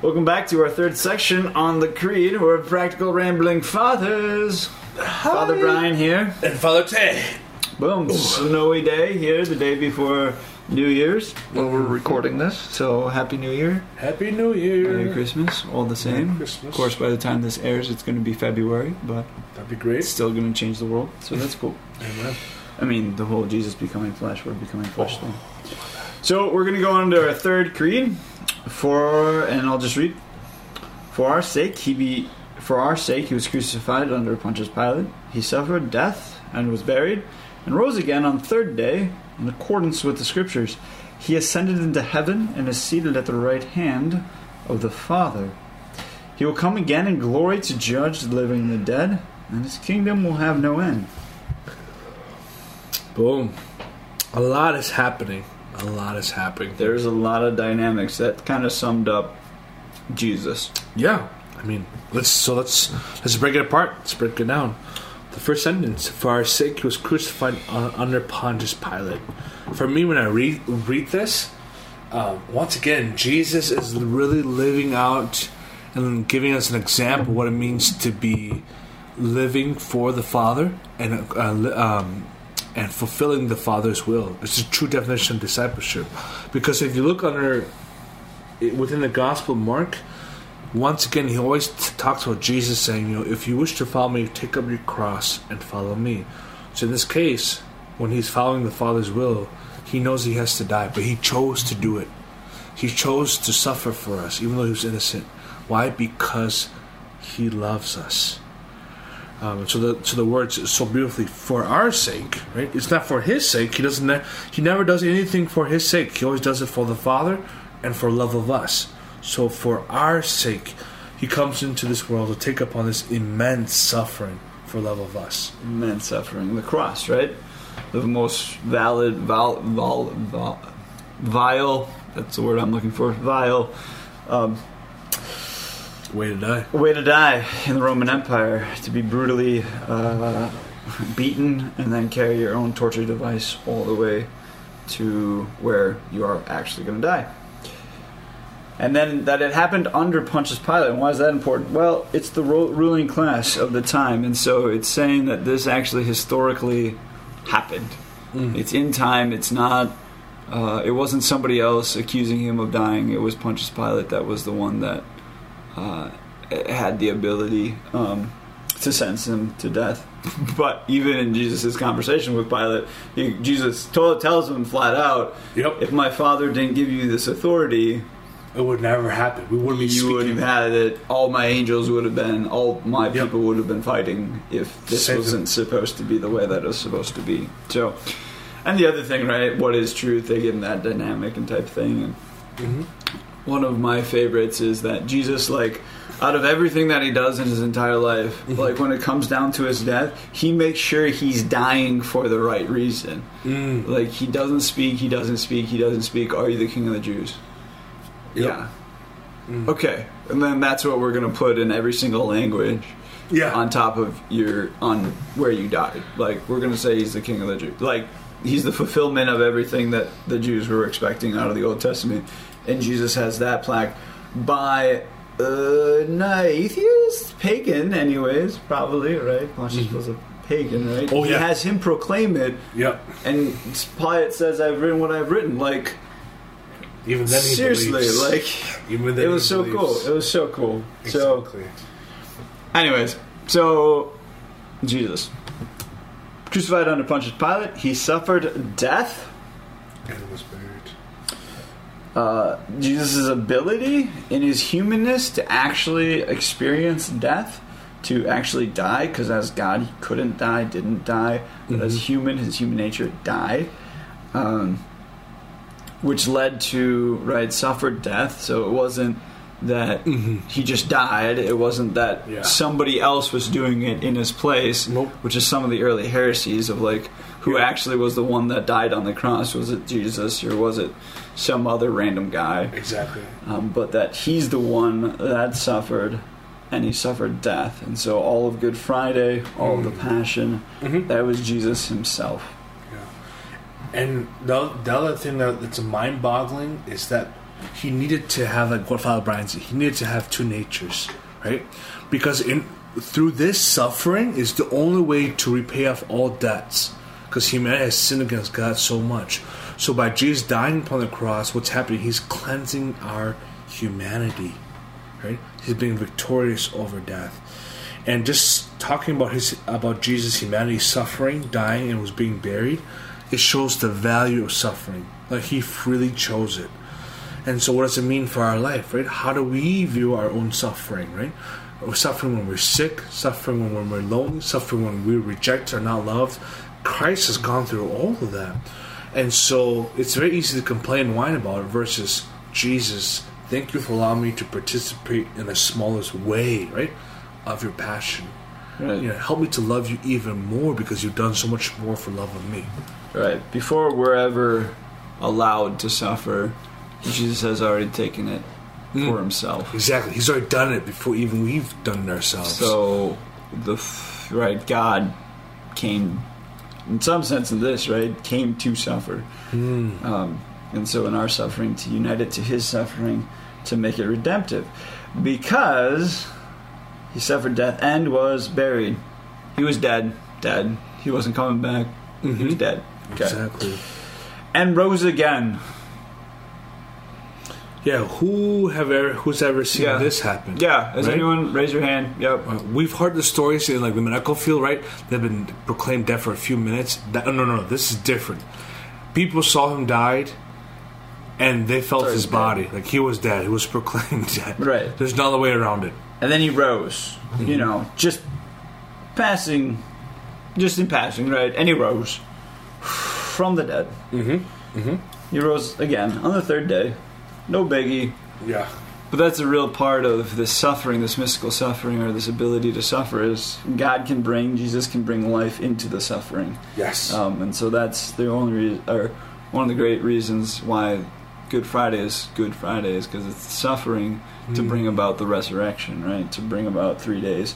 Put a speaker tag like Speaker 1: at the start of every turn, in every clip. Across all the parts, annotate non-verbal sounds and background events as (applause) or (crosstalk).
Speaker 1: Welcome back to our third section on the Creed. We're practical rambling fathers. Father Brian here.
Speaker 2: And Father Tay.
Speaker 1: Boom. Snowy day here, the day before New Year's. Well, we're recording this, so Happy New Year,
Speaker 2: Happy New Year.
Speaker 1: Merry Christmas, all the same.
Speaker 2: Merry Christmas.
Speaker 1: Of course, by the time this airs, it's going to be February, but
Speaker 2: That'd be great.
Speaker 1: it's still going to change the world, so that's cool.
Speaker 2: Amen.
Speaker 1: I mean, the whole Jesus becoming flesh, we're becoming flesh oh. thing. So we're going to go on to our third creed. For and I'll just read. For our sake, he be for our sake he was crucified under Pontius Pilate. He suffered death and was buried, and rose again on the third day in accordance with the Scriptures. He ascended into heaven and is seated at the right hand of the Father. He will come again in glory to judge the living and the dead, and his kingdom will have no end.
Speaker 2: Boom. A lot is happening. A lot is happening.
Speaker 1: There's a lot of dynamics that kind of summed up Jesus.
Speaker 2: Yeah. I mean, let's so let's let's break it apart. Let's break it down. The first sentence: "For our sake, he was crucified uh, under Pontius Pilate." For me, when I read read this, um, once again, Jesus is really living out and giving us an example of what it means to be living for the Father and uh, um, and fulfilling the Father's will. It's a true definition of discipleship. Because if you look under within the Gospel Mark, once again, he always t- talks about Jesus saying, you know, if you wish to follow me, take up your cross and follow me. So in this case, when he's following the Father's will, he knows he has to die, but he chose to do it. He chose to suffer for us, even though he was innocent. Why? Because he loves us. Um, so the so the words so beautifully for our sake, right? It's not for his sake. He doesn't. ne- He never does anything for his sake. He always does it for the Father and for love of us. So for our sake, he comes into this world to take upon this immense suffering for love of us.
Speaker 1: Immense suffering. The cross, right? The most valid, val, val, val, vile, that's the word I'm looking for, vile um,
Speaker 2: Way to die.
Speaker 1: way to die in the Roman Empire. To be brutally uh, beaten and then carry your own torture device all the way to where you are actually going to die. And then that it happened under Pontius Pilate. And why is that important? Well, it's the ru- ruling class of the time, and so it's saying that this actually historically happened. It's in time. It's not. Uh, it wasn't somebody else accusing him of dying. It was Pontius Pilate that was the one that uh, had the ability um, to sentence him to death. (laughs) but even in Jesus' conversation with Pilate, he, Jesus told, tells him flat out,
Speaker 2: Yep.
Speaker 1: "If my Father didn't give you this authority,
Speaker 2: It would never happen. We wouldn't be
Speaker 1: you would have had it. All my angels would have been. All my
Speaker 2: Yep.
Speaker 1: people would have been fighting if this
Speaker 2: Same
Speaker 1: wasn't supposed to be the way that it was supposed to be." So, and the other thing, right? What is truth? They get in that dynamic and type thing. And
Speaker 2: Mhm.
Speaker 1: One of my favorites is that Jesus, like, out of everything that he does in his entire life, (laughs) like when it comes down to his death, he makes sure he's dying for the right reason.
Speaker 2: Mm.
Speaker 1: Like he doesn't speak, he doesn't speak, he doesn't speak. Are you the king of the Jews?
Speaker 2: Yep.
Speaker 1: Yeah.
Speaker 2: Mm.
Speaker 1: Okay, and then that's what we're gonna put in every single language
Speaker 2: Yeah.
Speaker 1: on top of your on where you died. Like we're gonna say he's the king of the Jews. Like he's the fulfillment of everything that the Jews were expecting out of the Old Testament, and Jesus has that plaque by uh, an atheist, pagan, anyways, probably right. Pontius was a pagan, right?
Speaker 2: Oh,
Speaker 1: he
Speaker 2: yeah.
Speaker 1: has him proclaim it,
Speaker 2: Yep.
Speaker 1: and Pilate says, "I've written what I've written." Like
Speaker 2: Even then, he
Speaker 1: seriously,
Speaker 2: believes.
Speaker 1: like
Speaker 2: even then,
Speaker 1: it was so
Speaker 2: believes.
Speaker 1: cool. It was so cool. So.
Speaker 2: Exactly.
Speaker 1: Anyways, so Jesus crucified under Pontius Pilate, he suffered death.
Speaker 2: and was buried.
Speaker 1: Uh, Jesus' ability in his humanness to actually experience death, to actually die, because as God he couldn't die, didn't die, but as
Speaker 2: Mhm.
Speaker 1: human, his human nature died. Um, which led to right suffered death. So it wasn't that
Speaker 2: Mhm.
Speaker 1: he just died. It wasn't that
Speaker 2: Yeah.
Speaker 1: somebody else was doing it in his place.
Speaker 2: Nope.
Speaker 1: Which is some of the early heresies of like who actually was the one that died on the cross. Was it Jesus or was it some other random guy?
Speaker 2: Exactly.
Speaker 1: Um, but that he's the one that suffered and he suffered death. And so all of Good Friday, all of the Passion,
Speaker 2: Mhm.
Speaker 1: that was Jesus himself.
Speaker 2: Yeah. And the, the other thing that, that's mind-boggling is that he needed to have like what Father Brian said. He needed to have two natures, right? Because in through this suffering is the only way to repay off all debts. Because humanity has sinned against God so much. So by Jesus dying upon the cross, what's happening? He's cleansing our humanity, right? He's being victorious over death. And just talking about his about Jesus' humanity suffering, dying, and was being buried, it shows the value of suffering. Like he freely chose it. And so, what does it mean for our life, right? How do we view our own suffering, right? We're suffering when we're sick, suffering when we're lonely, suffering when we reject or not loved. Christ has gone through all of that. And so, it's very easy to complain and whine about it versus Jesus, thank you for allowing me to participate in the smallest way, right, of your passion.
Speaker 1: Right.
Speaker 2: You know, help me to love you even more because you've done so much more for love of me.
Speaker 1: Right. Before we're ever allowed to suffer, Jesus has already taken it
Speaker 2: Mm.
Speaker 1: for himself.
Speaker 2: Exactly. He's already done it before even we've done it ourselves.
Speaker 1: So the f- right God came, in some sense, in this right came to suffer,
Speaker 2: Mm.
Speaker 1: um, and so in our suffering to unite it to His suffering to make it redemptive, because He suffered death and was buried. He was dead, dead. He wasn't coming back. He was
Speaker 2: Mhm.
Speaker 1: dead. Okay.
Speaker 2: Exactly.
Speaker 1: And rose again.
Speaker 2: Yeah. Who have ever who's ever seen
Speaker 1: Yeah.
Speaker 2: this happen?
Speaker 1: Yeah. Has
Speaker 2: Right?
Speaker 1: anyone raise your hand? Yep.
Speaker 2: Uh, We've heard the stories in like the medical field, right? They've been proclaimed dead for a few minutes. That, no, no, no. This is different. People saw him died, and they felt
Speaker 1: Sorry,
Speaker 2: his
Speaker 1: dead.
Speaker 2: body like he was dead. He was (laughs) proclaimed dead.
Speaker 1: Right.
Speaker 2: There's no other way around it.
Speaker 1: And then he rose. You know, just passing, just in passing, right? And he rose (sighs) from the dead.
Speaker 2: Mm-hmm. Mm-hmm.
Speaker 1: He rose again on the third day. No biggie.
Speaker 2: Yeah.
Speaker 1: But that's a real part of this suffering, this mystical suffering, or this ability to suffer. Is God can bring, Jesus can bring life into the suffering,
Speaker 2: Yes.
Speaker 1: um, and so that's the only reason, or one of the great reasons why Good Friday is Good Friday is because it's suffering to
Speaker 2: Mm.
Speaker 1: bring about the resurrection, right? To bring about three days.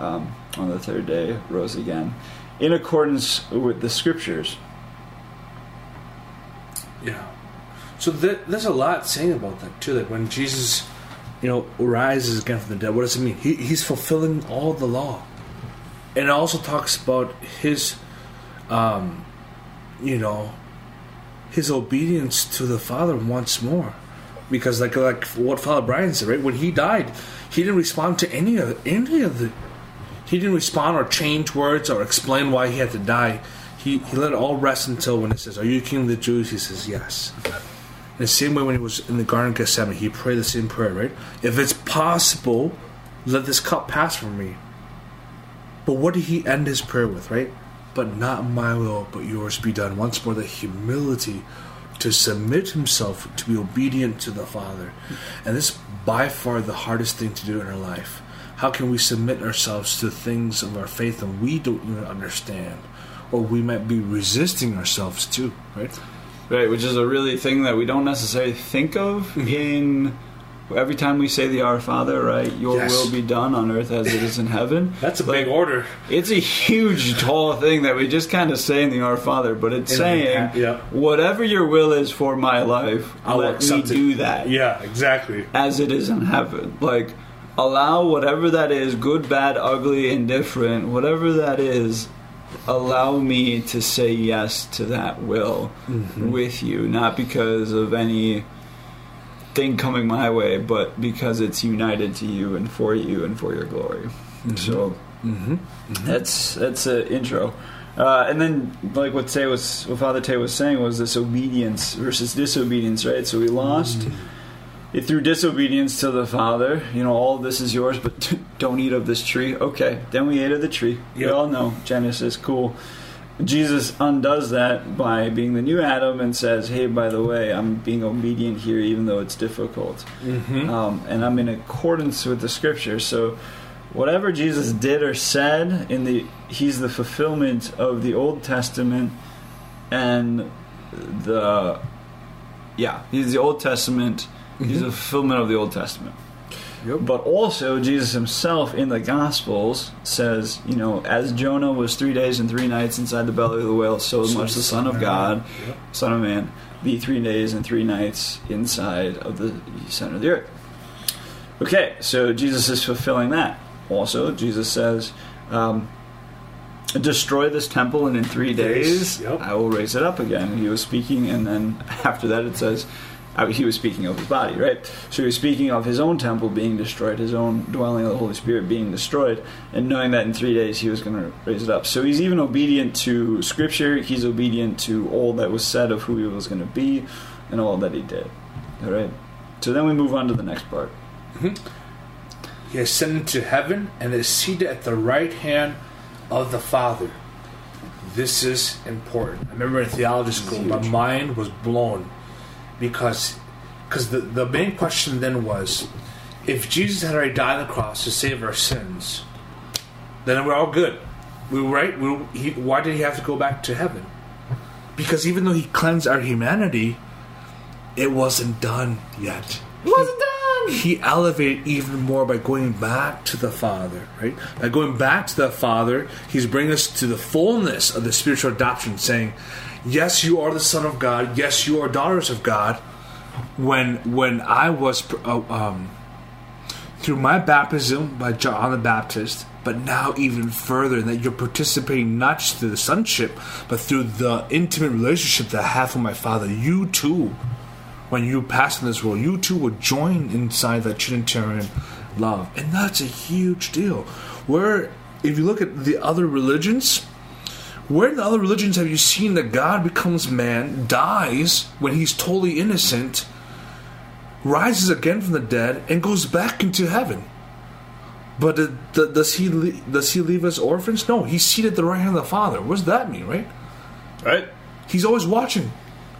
Speaker 1: Um, on the third day, rose again, in accordance with the scriptures.
Speaker 2: Yeah. So th- there's a lot saying about that too. That when Jesus, you know, rises again from the dead, what does it mean? He, he's fulfilling all the law, and it also talks about his, um, you know, his obedience to the Father once more, because like like what Father Brian said, right? When he died, he didn't respond to any of any of the. He didn't respond or change words or explain why he had to die. He, he let it all rest until when it says, Are you king of the Jews? He says, Yes. In the same way, when he was in the Garden of Gethsemane, he prayed the same prayer, right? If it's possible, let this cup pass from me. But what did he end his prayer with, right? But not my will, but yours be done. Once more, the humility to submit himself, to be obedient to the Father. And this is by far the hardest thing to do in our life. How can we submit ourselves to things of our faith that we don't even understand? Or we might be resisting ourselves too, right?
Speaker 1: Right, which is a really thing that we don't necessarily think of mm-hmm. in every time we say the Our Father, right? Your
Speaker 2: Yes.
Speaker 1: will be done on earth as it is in heaven.
Speaker 2: That's a
Speaker 1: Like,
Speaker 2: big order.
Speaker 1: It's a huge, tall thing that we just kind of say in the Our Father, but it's
Speaker 2: In the-
Speaker 1: saying,
Speaker 2: yeah.
Speaker 1: whatever your will is for my life,
Speaker 2: I'll
Speaker 1: let me do that
Speaker 2: Yeah, exactly.
Speaker 1: as it is in heaven. Like, allow whatever that is, good, bad, ugly, indifferent, whatever that is, allow me to say yes to that will
Speaker 2: Mm-hmm.
Speaker 1: with you, not because of any thing coming my way, but because it's united to you and for you and for your glory. So
Speaker 2: Mm-hmm.
Speaker 1: that's that's an intro. Uh, and then, like what Tay was, what Father Tay was saying was this obedience versus disobedience, right? So we lost it through disobedience to the Father. You know, all this is yours, but (laughs) don't eat of this tree. Okay, then we ate of the tree. We
Speaker 2: Yep.
Speaker 1: all know Genesis, cool. Jesus undoes that by being the new Adam and says, "Hey, by the way, I'm being obedient here, even though it's difficult,
Speaker 2: Mm-hmm.
Speaker 1: um, and I'm in accordance with the Scripture." So, whatever Jesus did or said in the, he's the fulfillment of the Old Testament and the, yeah, he's the Old Testament. He's a fulfillment of the Old Testament.
Speaker 2: Yep.
Speaker 1: But also, Jesus himself in the Gospels says, you know, as Jonah was three days and three nights inside the belly of the whale, so
Speaker 2: So
Speaker 1: much the Son of
Speaker 2: Son of
Speaker 1: God,
Speaker 2: yep.
Speaker 1: Son of Man, be three days and three nights inside of the center of the earth. Okay, so Jesus is fulfilling that. Also, Jesus says, um, destroy this temple, and in three days
Speaker 2: Yep.
Speaker 1: I will raise it up again. He was speaking, and then (laughs) after that it says, he was speaking of his body, right? So he was speaking of his own temple being destroyed, his own dwelling of the Holy Spirit being destroyed, and knowing that in three days he was going to raise it up. So he's even obedient to Scripture. He's obedient to all that was said of who he was going to be, and all that he did. All right. So then we move on to the next part. Mm-hmm.
Speaker 2: He ascended to heaven and is seated at the right hand of the Father. This is important. I remember in theology school, my mind was blown because because the, the main question then was if Jesus had already died on the cross to save our sins, then we're all good. We were right. We, he, why did he have to go back to heaven? Because even though he cleansed our humanity, it wasn't done yet.
Speaker 1: It wasn't done.
Speaker 2: He elevated even more by going back to the Father, right? By going back to the Father, he's bringing us to the fullness of the spiritual adoption, saying, "Yes, you are the Son of God. Yes, you are daughters of God." When when I was uh, um, through my baptism by John the Baptist, but now even further, that you're participating not just through the sonship, but through the intimate relationship that I have with my Father. You too when you pass in this world, you too will join inside that Trinitarian love. And that's a huge deal. Where, if you look at the other religions, where in the other religions have you seen that God becomes man, dies when he's totally innocent, rises again from the dead, and goes back into heaven? But does he does he leave us orphans? No, he's seated at the right hand of the Father. What does that mean, right?
Speaker 1: Right.
Speaker 2: He's always watching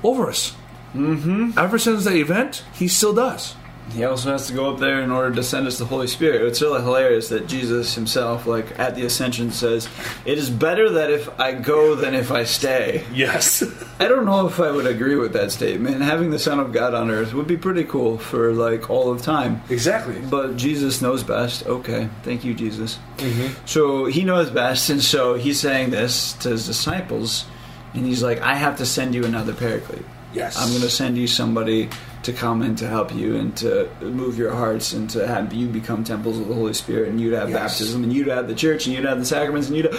Speaker 2: over us. Mm-hmm. Ever since the event, he still does.
Speaker 1: He also has to go up there in order to send us the Holy Spirit. It's really hilarious that Jesus himself, like at the ascension, says, "It is better that if I go than if I stay."
Speaker 2: Yes.
Speaker 1: I don't know if I would agree with that statement. Having the Son of God on earth would be pretty cool for like all of time.
Speaker 2: exactly.
Speaker 1: But Jesus knows best. Okay, thank you, Jesus. Mm-hmm. So he knows best, and so he's saying this to his disciples, and he's like, "I have to send you another Paraclete.
Speaker 2: Yes.
Speaker 1: I'm going to send you somebody to come and to help you and to move your hearts and to have you become temples of the Holy Spirit, and you to have
Speaker 2: Yes.
Speaker 1: baptism, and you to have the church, and you to have the sacraments, and you to."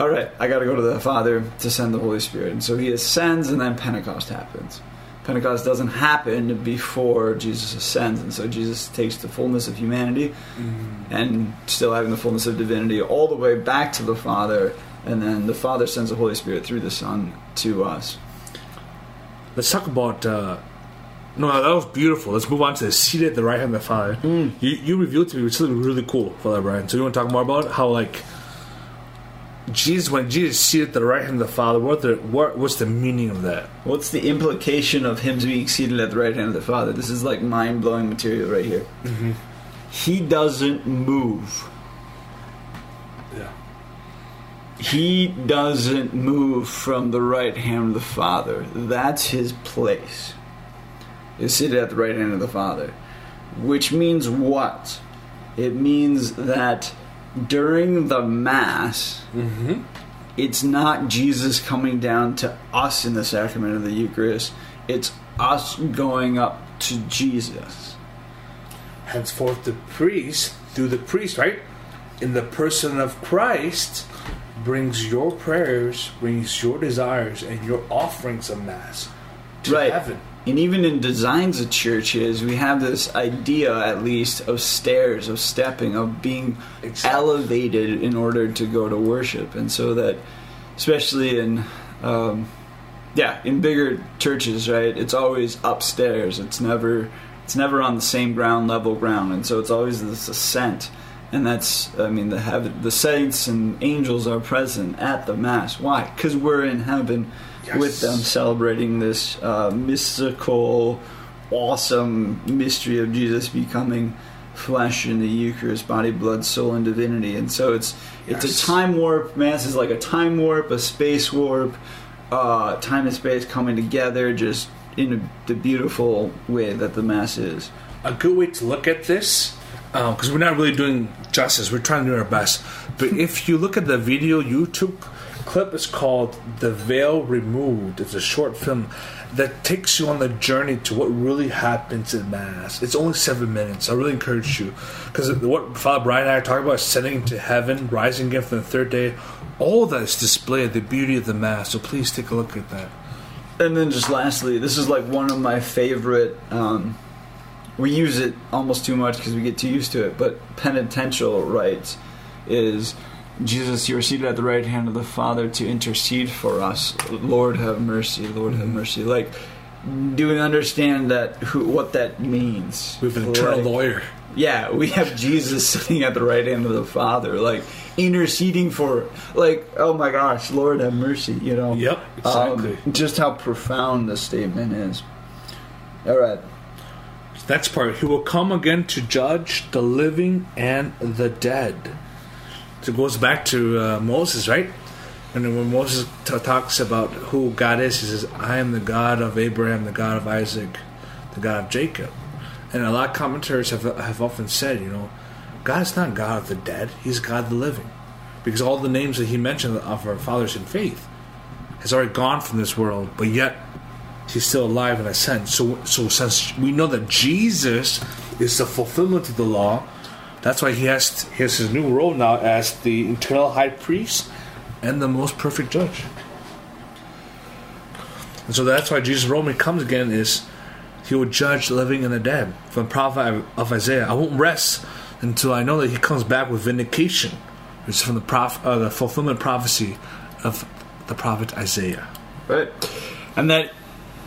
Speaker 1: All right, I got to go to the Father to send the Holy Spirit, and so he ascends, and then Pentecost happens. Pentecost doesn't happen before Jesus ascends, and so Jesus takes the fullness of humanity and still having the fullness of divinity all the way back to the Father, and then the Father sends the Holy Spirit through the Son to us.
Speaker 2: Let's talk about. Uh, no, that was beautiful. Let's move on to the seated at the right hand of the Father. Mm. You, you revealed to me which something really cool for that, Brian. So you want to talk more about how like Jesus, when Jesus seated at the right hand of the Father, what the what what's the meaning of that?
Speaker 1: What's the implication of him being seated at the right hand of the Father? This is like mind blowing material right here. Mm-hmm. He doesn't move.
Speaker 2: Yeah.
Speaker 1: He doesn't move from the right hand of the Father. That's his place. Is seated at the right hand of the Father. Which means what? It means that during the Mass,
Speaker 2: Mm-hmm.
Speaker 1: it's not Jesus coming down to us in the sacrament of the Eucharist. It's us going up to Jesus.
Speaker 2: Henceforth, the priest, through the priest, right, in the person of Christ, brings your prayers, brings your desires, and your offerings of mass to
Speaker 1: Right.
Speaker 2: heaven.
Speaker 1: And even in designs of churches, we have this idea, at least, of stairs, of stepping, of being
Speaker 2: Exactly.
Speaker 1: elevated in order to go to worship. And so that, especially in, um, yeah, in bigger churches, right, it's always upstairs. It's never, it's never on the same ground level ground, and so it's always this ascent. And that's, I mean, the heaven, the saints and angels are present at the mass. Why? Because we're in heaven
Speaker 2: Yes.
Speaker 1: with them celebrating this uh, mystical, awesome mystery of Jesus becoming flesh in the Eucharist, body, blood, soul, and divinity. And so it's it's
Speaker 2: Yes.
Speaker 1: a time warp. Mass is like a time warp, a space warp, uh, time and space coming together, just in a, the beautiful way that the Mass is.
Speaker 2: A good way to look at this because we're not really doing justice. We're trying to do our best. But if you look at the video YouTube clip, is called "The Veil Removed." It's a short film that takes you on the journey to what really happens in Mass. It's only seven minutes. I really encourage you because what Father Brian and I are talking about, ascending to heaven, rising again from the third day, all that is displayed, the beauty of the Mass. So please take a look at that.
Speaker 1: And then just lastly, this is like one of my favorite. Um, we use it almost too much because we get too used to it. But penitential rites is Jesus, you are seated at the right hand of the Father to intercede for us. Lord, have mercy. Lord, have mercy. Like, do we understand that? Who, what that means?
Speaker 2: We have an eternal
Speaker 1: Like,
Speaker 2: lawyer.
Speaker 1: Yeah, we have Jesus (laughs) sitting at the right hand of the Father, like interceding for, like, oh my gosh, Lord, have mercy. You know.
Speaker 2: Yep,
Speaker 1: Um,
Speaker 2: exactly.
Speaker 1: just how profound the statement is. All right.
Speaker 2: Next part, he will come again to judge the living and the dead. It goes back to uh, Moses, right? And when Moses t- talks about who God is, he says, I am the God of Abraham, the God of Isaac, the God of Jacob. And a lot of commentators have, have often said, you know, God is not God of the dead, He's God of the living. Because all the names that He mentioned of our fathers in faith has already gone from this world, but yet he's still alive in a sense. So, so since we know that Jesus is the fulfillment of the law, that's why he has he has his new role now as the eternal high priest and the most perfect judge. And so that's why Jesus' role when he comes again is he will judge the living and the dead. From the prophet of Isaiah, I won't rest until I know that he comes back with vindication. It's from the prof, uh, the fulfillment prophecy of the prophet Isaiah.
Speaker 1: Right. And that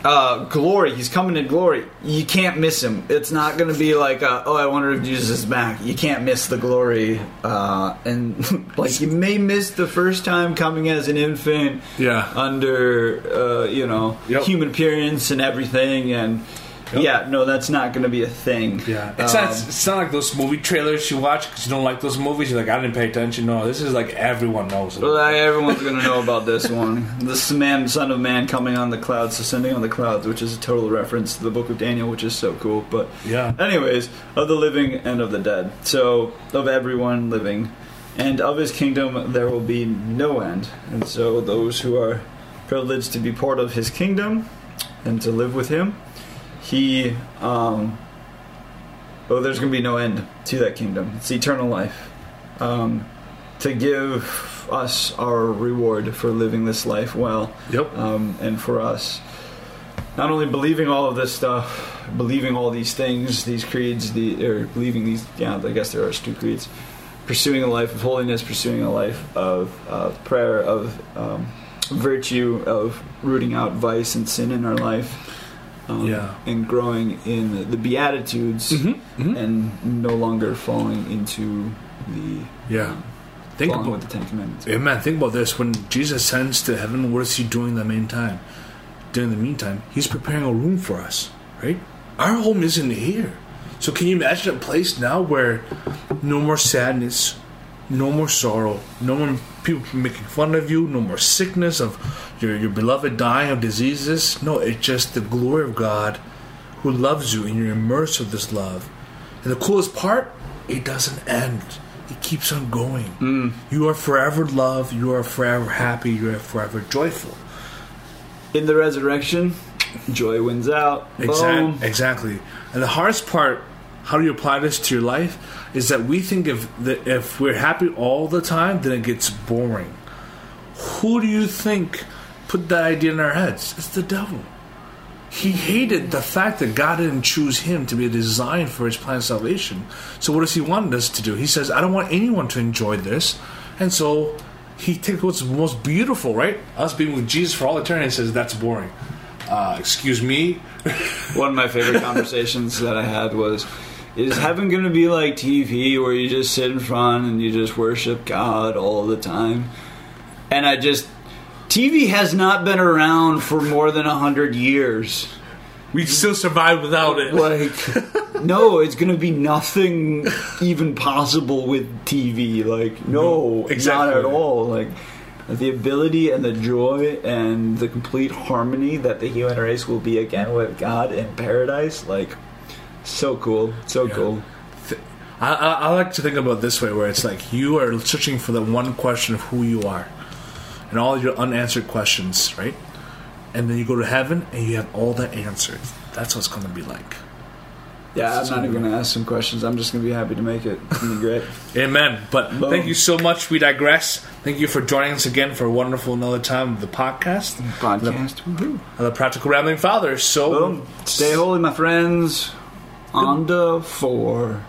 Speaker 1: uh, glory, he's coming in glory. You can't miss him. It's not going to be like, uh, oh, I wonder if Jesus is back. You can't miss the glory. Uh, and (laughs) like, you may miss the first time coming as an infant
Speaker 2: Yeah.
Speaker 1: under, uh, you know,
Speaker 2: Yep.
Speaker 1: human appearance and everything. And
Speaker 2: Yep.
Speaker 1: yeah, no, that's not going to be a thing.
Speaker 2: Yeah, it's
Speaker 1: Um,
Speaker 2: not. It's not like those movie trailers you watch because you don't like those movies. You're like, I didn't pay attention. No, this is like everyone knows. it.
Speaker 1: Well, everyone's going to know about this (laughs) one. This man, son of man, coming on the clouds, ascending on the clouds, which is a total reference to the book of Daniel, which is so cool. But
Speaker 2: Yeah.
Speaker 1: anyways, of the living and of the dead. So of everyone living, and of his kingdom there will be no end. And so those who are privileged to be part of his kingdom and to live with him, he, um, oh, there's going to be no end to that kingdom. It's eternal life. Um, to give us our reward for living this life well
Speaker 2: Yep.
Speaker 1: um, and for us not only believing all of this stuff believing all these things these creeds the or believing these yeah i guess there are two creeds pursuing a life of holiness pursuing a life of uh, prayer of um, virtue of rooting out vice and sin in our life um,
Speaker 2: Yeah.
Speaker 1: and growing in the beatitudes
Speaker 2: Mm-hmm.
Speaker 1: and no longer falling into the
Speaker 2: Yeah. Think about
Speaker 1: with the Ten Commandments.
Speaker 2: Man, think about this. When Jesus ascends to heaven, what is he doing in the meantime? During the meantime, he's preparing a room for us, right? Our home isn't here. So can you imagine a place now where no more sadness, no more sorrow, no more people making fun of you, no more sickness of your, your beloved dying of diseases? No, it's just the glory of God who loves you and you're immersed with this love. And the coolest part, it doesn't end. It keeps on going. Mm. You are forever loved. You are forever happy. You are forever joyful.
Speaker 1: In the resurrection, joy wins out.
Speaker 2: Exactly. Exactly. And the hardest part, how do you apply this to your life, is that we think if if we're happy all the time, then it gets boring. Who do you think put that idea in our heads? It's the devil. He hated the fact that God didn't choose him to be a design for his plan of salvation. So what does he want us to do? He says, I don't want anyone to enjoy this. And so he takes what's most beautiful, right? Us being with Jesus for all eternity and says, that's boring. Uh, excuse me?
Speaker 1: One of my favorite conversations that I had was Is heaven going to be like TV where you just sit in front and you just worship God all the time? And I just. TV has not been around for more than a hundred years.
Speaker 2: We still survive without it.
Speaker 1: Like, (laughs) no, it's going to be nothing even possible with TV. Like, no,
Speaker 2: exactly.
Speaker 1: not at all. Like, the ability and the joy and the complete harmony that the human race will be again with God in paradise, like, so cool, so
Speaker 2: Yeah.
Speaker 1: cool.
Speaker 2: I, I, I like to think about it this way, where it's like you are searching for the one question of who you are, and all your unanswered questions, right? And then you go to heaven and you have all the answers. That's what it's going to be like.
Speaker 1: Yeah, I'm not even going to ask some questions. I'm just going to be happy to make it. It's going to be great. (laughs)
Speaker 2: Amen. But
Speaker 1: Boom.
Speaker 2: thank you so much. We digress. Thank you for joining us again for a wonderful another time of the podcast,
Speaker 1: Podcast. Woohoo.
Speaker 2: of the Practical Rambling Fathers. So.
Speaker 1: Boom. Stay holy, my friends. On the four.